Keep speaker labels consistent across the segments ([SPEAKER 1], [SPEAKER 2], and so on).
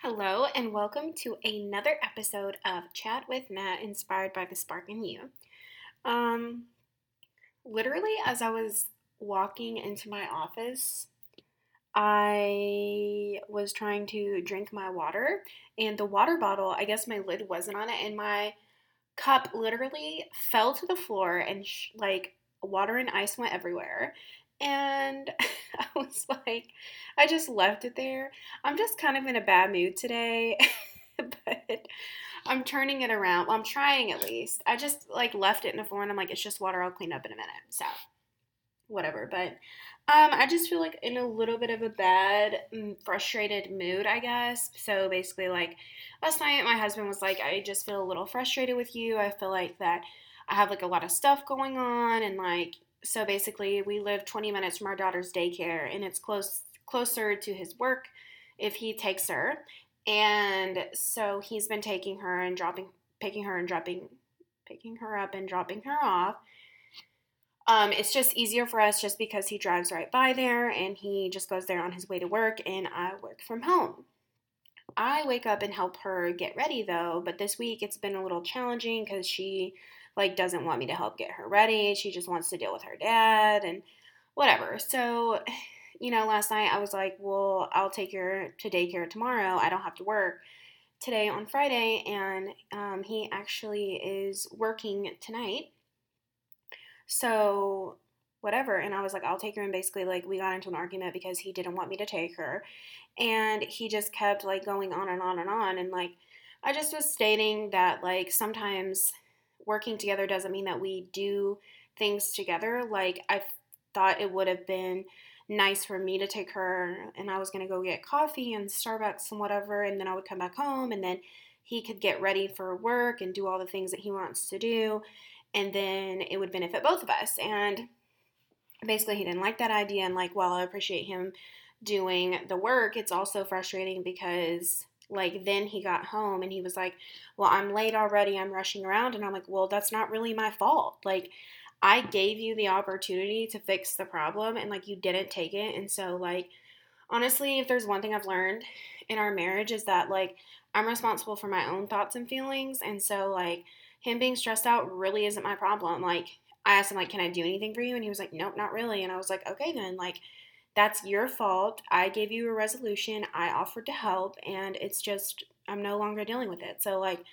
[SPEAKER 1] Hello, and welcome to another episode of Chat with Nat, inspired by the spark in you. Um, literally, as I was walking into my office, I was trying to drink my water, and the water bottle, I guess my lid wasn't on it, and my cup literally fell to the floor, and sh- like water and ice went everywhere. And I was like, I just left it there. I'm just kind of in a bad mood today, but I'm turning it around. Well, I'm trying at least. I just like left it in the floor and I'm like, it's just water. I'll clean up in a minute. So, whatever. But um, I just feel like in a little bit of a bad, mm, frustrated mood, I guess. So basically, like last night, my husband was like, I just feel a little frustrated with you. I feel like that I have like a lot of stuff going on and like so basically we live 20 minutes from our daughter's daycare and it's close closer to his work if he takes her. And so he's been taking her and dropping picking her and dropping picking her up and dropping her off. Um, it's just easier for us just because he drives right by there and he just goes there on his way to work and i work from home. I wake up and help her get ready though but this week it's been a little challenging because she like doesn't want me to help get her ready. She just wants to deal with her dad and whatever. So, you know, last night I was like, well, I'll take her to daycare tomorrow. I don't have to work today on Friday. And um, he actually is working tonight. So, whatever. And I was like, I'll take her. And basically, like, we got into an argument because he didn't want me to take her. And he just kept like going on and on and on. And like, I just was stating that, like, sometimes working together doesn't mean that we do things together. Like, I thought it would have been nice for me to take her and I was going to go get coffee and Starbucks and whatever. And then I would come back home and then he could get ready for work and do all the things that he wants to do. And then it would benefit both of us. And basically, he didn't like that idea. And, like, while I appreciate him doing the work, it's also frustrating because like then he got home and he was like well i'm late already i'm rushing around and i'm like well that's not really my fault. Like i gave you the opportunity to fix the problem and like you didn't take it and so like honestly if there's one thing i've learned in our marriage is that like i'm responsible for my own thoughts and feelings and so like him being stressed out really isn't my problem. Like i asked him like can i do anything for you? And he was like nope not really. And i was like okay then like that's your fault. I gave you a resolution. I offered to help, and it's just, I'm no longer dealing with it. So, like,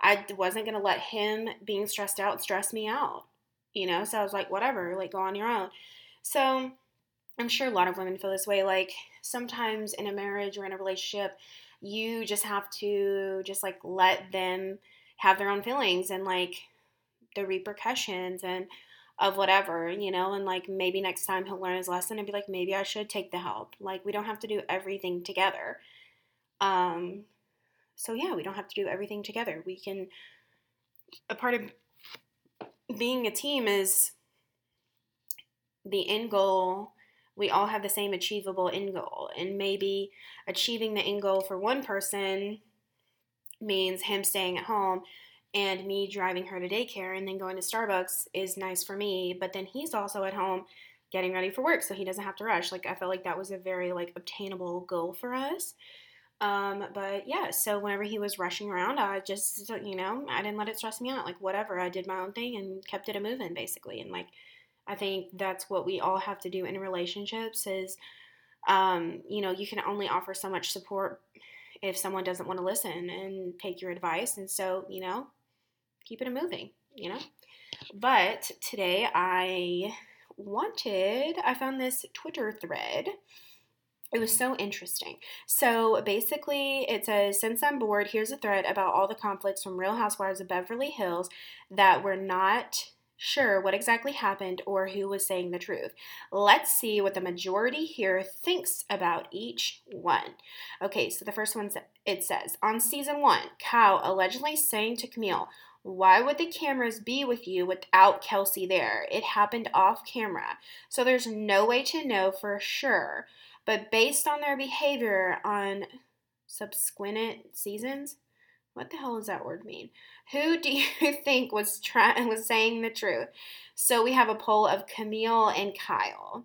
[SPEAKER 1] I wasn't going to let him being stressed out stress me out, you know? So I was like, whatever, like, go on your own. So I'm sure a lot of women feel this way. Like, sometimes in a marriage or in a relationship, you just have to just like let them have their own feelings and like the repercussions and of whatever, you know, and like maybe next time he'll learn his lesson and be like, maybe I should take the help. Like we don't have to do everything together. Um, so yeah, we don't have to do everything together. We can. A part of being a team is the end goal. We all have the same achievable end goal, and maybe achieving the end goal for one person means him staying at home and me driving her to daycare and then going to Starbucks is nice for me, but then he's also at home getting ready for work so he doesn't have to rush. Like I felt like that was a very like obtainable goal for us. Um, but yeah, so whenever he was rushing around, I just you know, I didn't let it stress me out. Like whatever, I did my own thing and kept it a moving basically. And like I think that's what we all have to do in relationships is um, you know, you can only offer so much support if someone doesn't want to listen and take your advice. And so, you know, keep it moving, you know? But today I wanted, I found this Twitter thread. It was so interesting. So basically, it says Since I'm bored, here's a thread about all the conflicts from Real Housewives of Beverly Hills that were not sure what exactly happened or who was saying the truth. Let's see what the majority here thinks about each one. Okay, so the first one it says on season one, Kyle allegedly saying to Camille, why would the cameras be with you without Kelsey there? It happened off camera, so there's no way to know for sure. But based on their behavior on subsequent seasons, what the hell does that word mean? Who do you think was trying was saying the truth? So we have a poll of Camille and Kyle.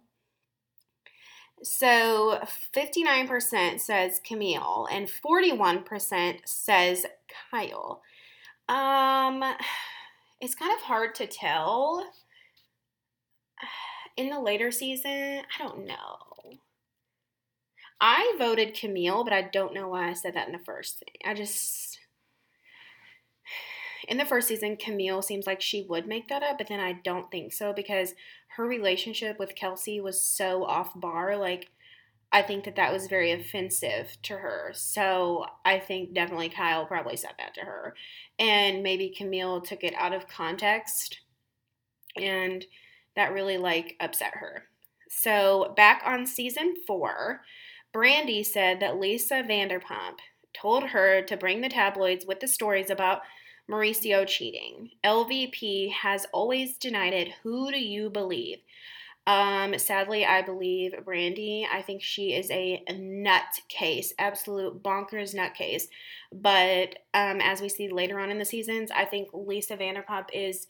[SPEAKER 1] So 59% says Camille and 41% says Kyle. Um, it's kind of hard to tell. In the later season, I don't know. I voted Camille, but I don't know why I said that in the first thing. I just in the first season, Camille seems like she would make that up, but then I don't think so because her relationship with Kelsey was so off bar. Like, I think that that was very offensive to her. So I think definitely Kyle probably said that to her. And maybe Camille took it out of context and that really like upset her. So back on season four, Brandi said that Lisa Vanderpump told her to bring the tabloids with the stories about Mauricio cheating. LVP has always denied it. Who do you believe? Um, sadly, I believe Brandi. I think she is a nut case, absolute bonkers nut case. But um, as we see later on in the seasons, I think Lisa Vanderpump is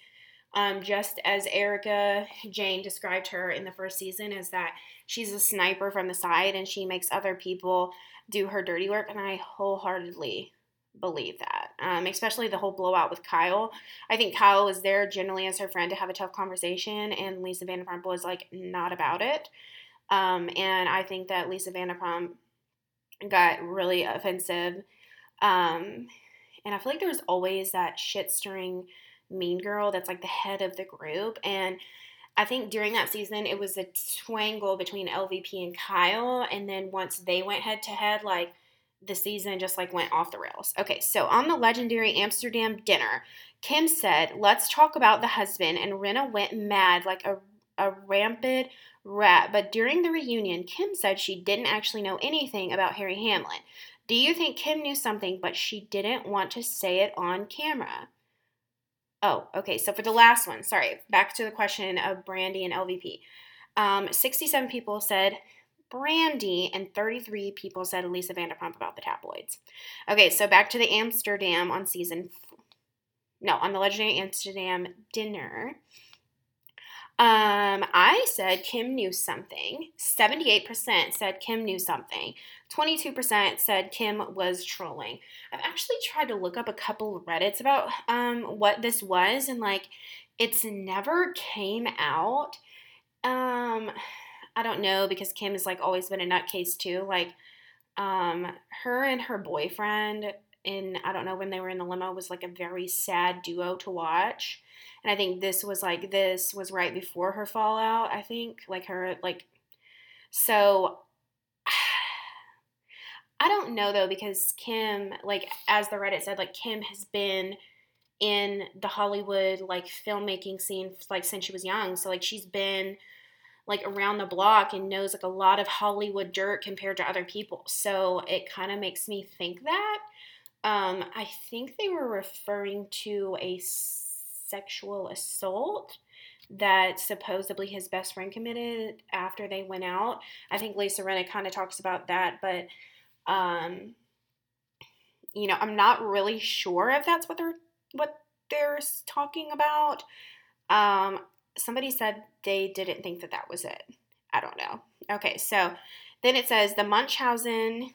[SPEAKER 1] um, just as Erika Jayne described her in the first season, is that she's a sniper from the side and she makes other people do her dirty work. And I wholeheartedly believe that, um, especially the whole blowout with Kyle. I think Kyle was there generally as her friend to have a tough conversation, and Lisa Vanderpump was like not about it. Um, and I think that Lisa Vanderpump got really offensive. Um, and I feel like there was always that shit stirring mean girl that's like the head of the group. And I think during that season, it was a twangle between LVP and Kyle. And then once they went head to head, like the season just like went off the rails. Okay, so on the legendary Amsterdam dinner, Kim said, Let's talk about the husband. And Rinna went mad like a, a rampant rat. But during the reunion, Kim said she didn't actually know anything about Harry Hamlin. Do you think Kim knew something, but she didn't want to say it on camera? Oh, okay. So for the last one, sorry, back to the question of Brandi and LVP. Um, 67 people said Brandi, and 33 people said Lisa Vanderpump about the tabloids. Okay, so back to the Amsterdam on season, no, on the Legendary Amsterdam dinner. Um, I said Kim knew something. 78% said Kim knew something. 22% said Kim was trolling. I've actually tried to look up a couple of Reddits about um, what this was, and like, it's never came out. Um, I don't know because Kim has like always been a nutcase too. Like, um, her and her boyfriend in I don't know when they were in the limo was like a very sad duo to watch. And I think this was like this was right before her fallout, I think. Like her like so I don't know though because Kim like as the Reddit said like Kim has been in the Hollywood like filmmaking scene like since she was young. So like she's been like around the block and knows like a lot of Hollywood dirt compared to other people. So it kind of makes me think that. Um, I think they were referring to a sexual assault that supposedly his best friend committed after they went out. I think Lisa Rinna kind of talks about that, but um, you know, I'm not really sure if that's what they're what they're talking about. Um, somebody said they didn't think that that was it. I don't know. Okay, so then it says the Munchausen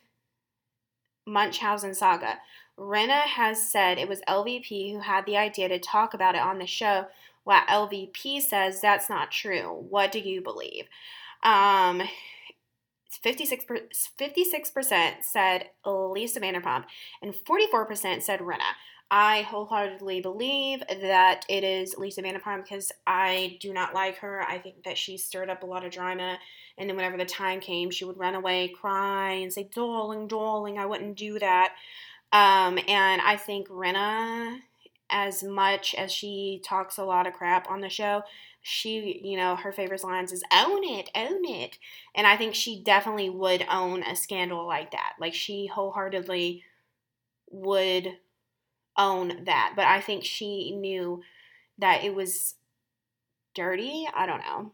[SPEAKER 1] Munchausen saga. Rinna has said it was LVP who had the idea to talk about it on the show. While LVP says that's not true. What do you believe? Um, 56 percent said Lisa Vanderpump, and 44% said Rinna. I wholeheartedly believe that it is Lisa Vanderpump because I do not like her. I think that she stirred up a lot of drama, and then whenever the time came, she would run away, cry, and say, "Darling, darling, I wouldn't do that." Um, and I think Rinna, as much as she talks a lot of crap on the show, she, you know, her favorite lines is "own it, own it," and I think she definitely would own a scandal like that. Like she wholeheartedly would own that. But I think she knew that it was dirty. I don't know.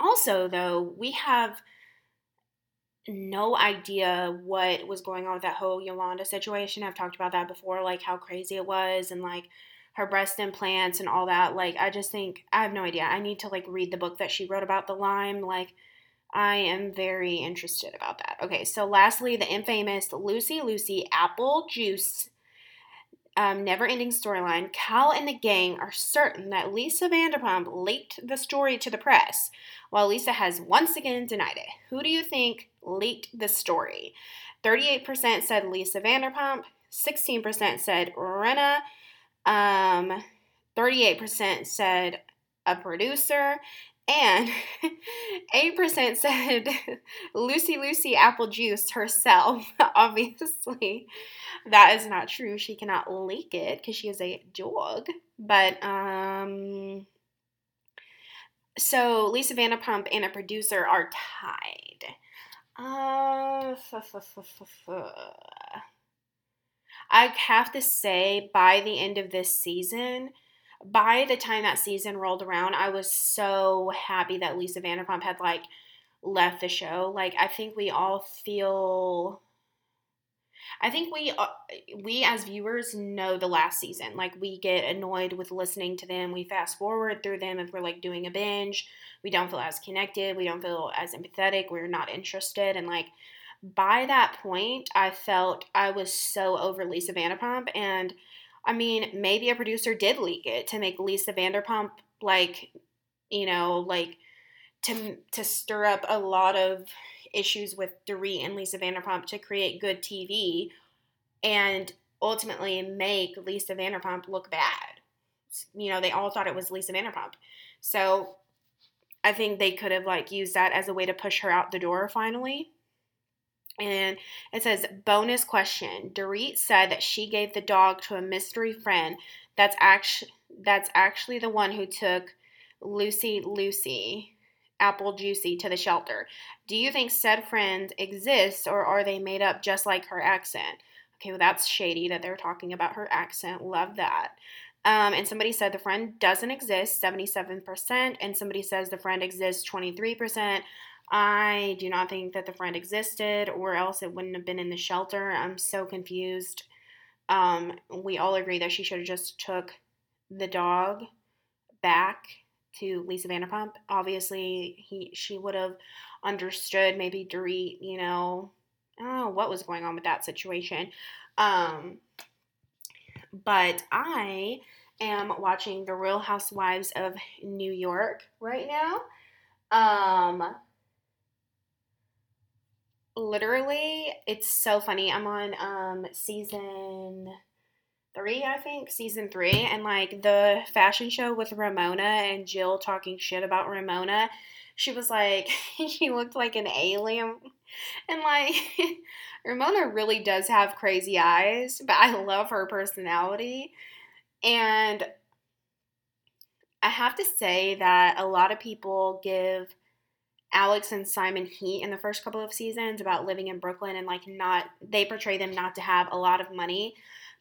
[SPEAKER 1] Also, though, we have no idea what was going on with that whole Yolanda situation. I've talked about that before, like how crazy it was and like her breast implants and all that. Like, I just think I have no idea. I need to like read the book that she wrote about the Lyme. Like, I am very interested about that. Okay, so lastly, the infamous Lucy Lucy Apple Juice um, never ending storyline. Cal and the gang are certain that Lisa Vanderpump leaked the story to the press, while Lisa has once again denied it. Who do you think leaked the story? 38% said Lisa Vanderpump, 16% said Rinna, um, 38% said a producer, and 8% said Lucy Lucy Apple Juice herself. Obviously, that is not true. She cannot leak it because she is a dog. But, um, so Lisa Vanderpump and a producer are tied. Uh, I have to say, by the end of this season, by the time that season rolled around, I was so happy that Lisa Vanderpump had like left the show. Like I think we all feel I think we uh, we as viewers know the last season. Like we get annoyed with listening to them. We fast forward through them if we're like doing a binge. We don't feel as connected. We don't feel as empathetic. We're not interested. And like by that point, I felt I was so over Lisa Vanderpump and I mean, maybe a producer did leak it to make Lisa Vanderpump like, you know, like to to stir up a lot of issues with Dorit and Lisa Vanderpump to create good TV and ultimately make Lisa Vanderpump look bad. You know, they all thought it was Lisa Vanderpump. So I think they could have like used that as a way to push her out the door finally. And it says, bonus question. Dorit said that she gave the dog to a mystery friend that's actually that's actually the one who took Lucy Lucy Apple Juicy to the shelter. Do you think said friend exists or are they made up just like her accent? Okay, well that's shady that they're talking about her accent. Love that. Um, and somebody said the friend doesn't exist, 77%, and somebody says the friend exists, 23%. I do not think that the friend existed, or else it wouldn't have been in the shelter. I'm so confused. Um, we all agree that she should have just took the dog back to Lisa Vanderpump. Obviously, he she would have understood. Maybe Dorit, you know, I don't know what was going on with that situation. Um, but I am watching The Real Housewives of New York right now. Um, literally, it's so funny. I'm on um season three, I think, season three, and like the fashion show with Ramona and Jill talking shit about Ramona. She was like, she looked like an alien. And like, Ramona really does have crazy eyes, but I love her personality. And I have to say that a lot of people give Alex and Simon heat in the first couple of seasons about living in Brooklyn and like not they portray them not to have a lot of money.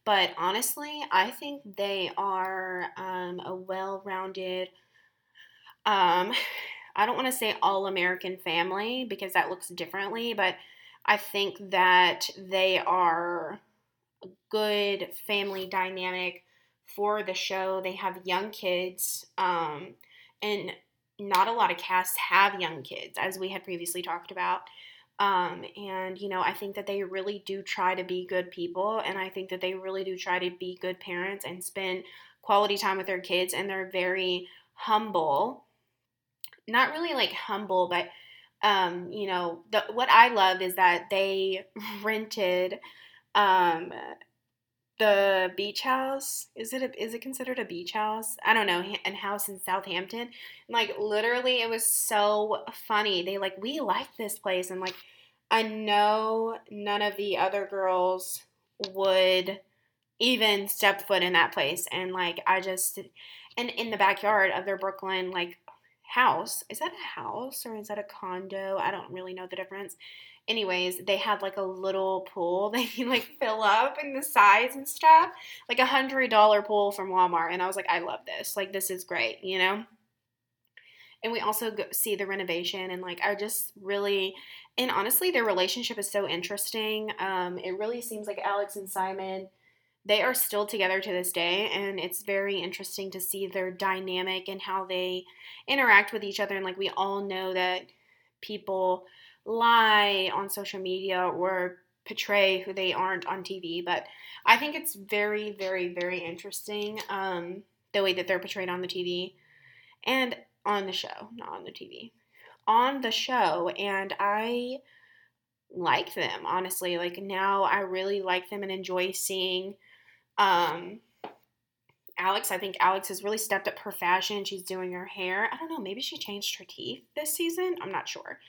[SPEAKER 1] But honestly, I think they are um, a well-rounded. Um, I don't want to say all American family because that looks differently, but I think that they are a good family dynamic for the show. They have young kids, um, and not a lot of casts have young kids, as we had previously talked about. Um, and, you know, I think that they really do try to be good people. And I think that they really do try to be good parents and spend quality time with their kids. And they're very humble. Not really like humble, but, um, you know, the, what I love is that they rented um, the beach house? Is it a, is it considered a beach house? I don't know and house in southampton. Like literally it was so funny. They like we like this place and like i know none of the other girls would even step foot in that place and like i just and in the backyard of their brooklyn like house is that a house or is that a condo i don't really know the difference anyways, they had like a little pool that you like fill up in the sides and stuff, like a hundred dollar pool from Walmart. And I was like, I love this. Like, this is great, you know? And we also see the renovation, and like, I just really, and honestly, their relationship is so interesting. Um, it really seems like Alex and Simon, they are still together to this day, and it's very interesting to see their dynamic and how they interact with each other. And like, we all know that people lie on social media or portray who they aren't on TV. But I think it's very, very, very interesting um, the way that they're portrayed on the TV and on the show, not on the TV, on the show. And I like them, honestly. Like now I really like them and enjoy seeing um, Alex. I think Alex has really stepped up her fashion. She's doing her hair. I don't know, maybe she changed her teeth this season. I'm not sure.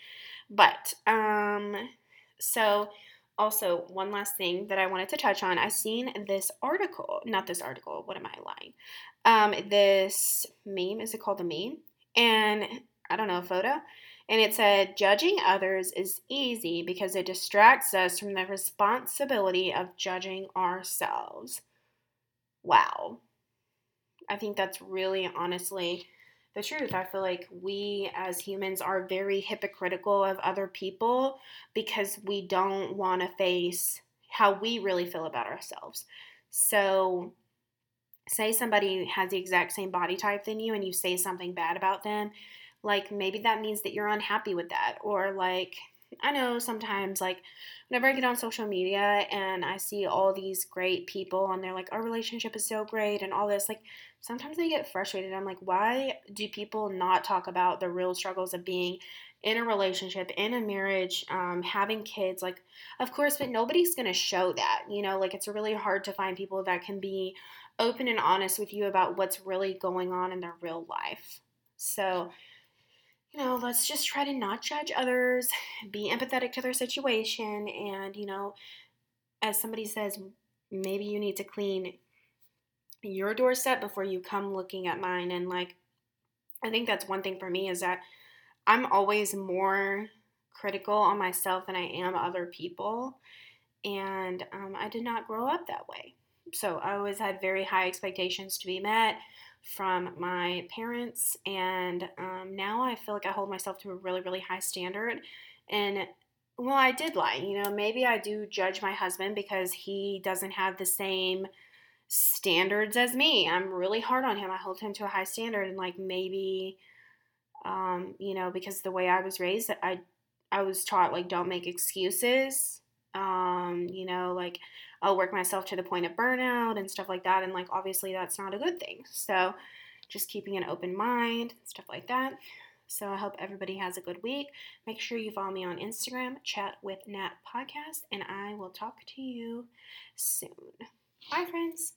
[SPEAKER 1] But um so also one last thing that I wanted to touch on. I seen this article, not this article, what am I lying? Um this meme, is it called the meme? And I don't know, photo. And it said, judging others is easy because it distracts us from the responsibility of judging ourselves. Wow. I think that's really honestly the truth. I feel like we as humans are very hypocritical of other people because we don't want to face how we really feel about ourselves. So, say somebody has the exact same body type than you and you say something bad about them, like maybe that means that you're unhappy with that or like I know sometimes, like, whenever I get on social media and I see all these great people and they're like, our relationship is so great and all this, like, sometimes I get frustrated. I'm like, why do people not talk about the real struggles of being in a relationship, in a marriage, um, having kids? Like, of course, but nobody's going to show that. You know, like, it's really hard to find people that can be open and honest with you about what's really going on in their real life. So, you know, let's just try to not judge others, be empathetic to their situation, and, you know, as somebody says, maybe you need to clean your doorstep before you come looking at mine. And, like, I think that's one thing for me is that I'm always more critical on myself than I am other people. And um, I did not grow up that way. So I always had very high expectations to be met from my parents, and um, now I feel like I hold myself to a really, really high standard. And well, I did lie. You know, maybe I do judge my husband because he doesn't have the same standards as me. I'm really hard on him. I hold him to a high standard, and like maybe, um, you know, because the way I was raised, I I was taught like don't make excuses. Um, you know, like I'll work myself to the point of burnout and stuff like that. And like, obviously, that's not a good thing. So, just keeping an open mind, stuff like that. So, I hope everybody has a good week. Make sure you follow me on Instagram, Chat with Nat Podcast, and I will talk to you soon. Bye, friends.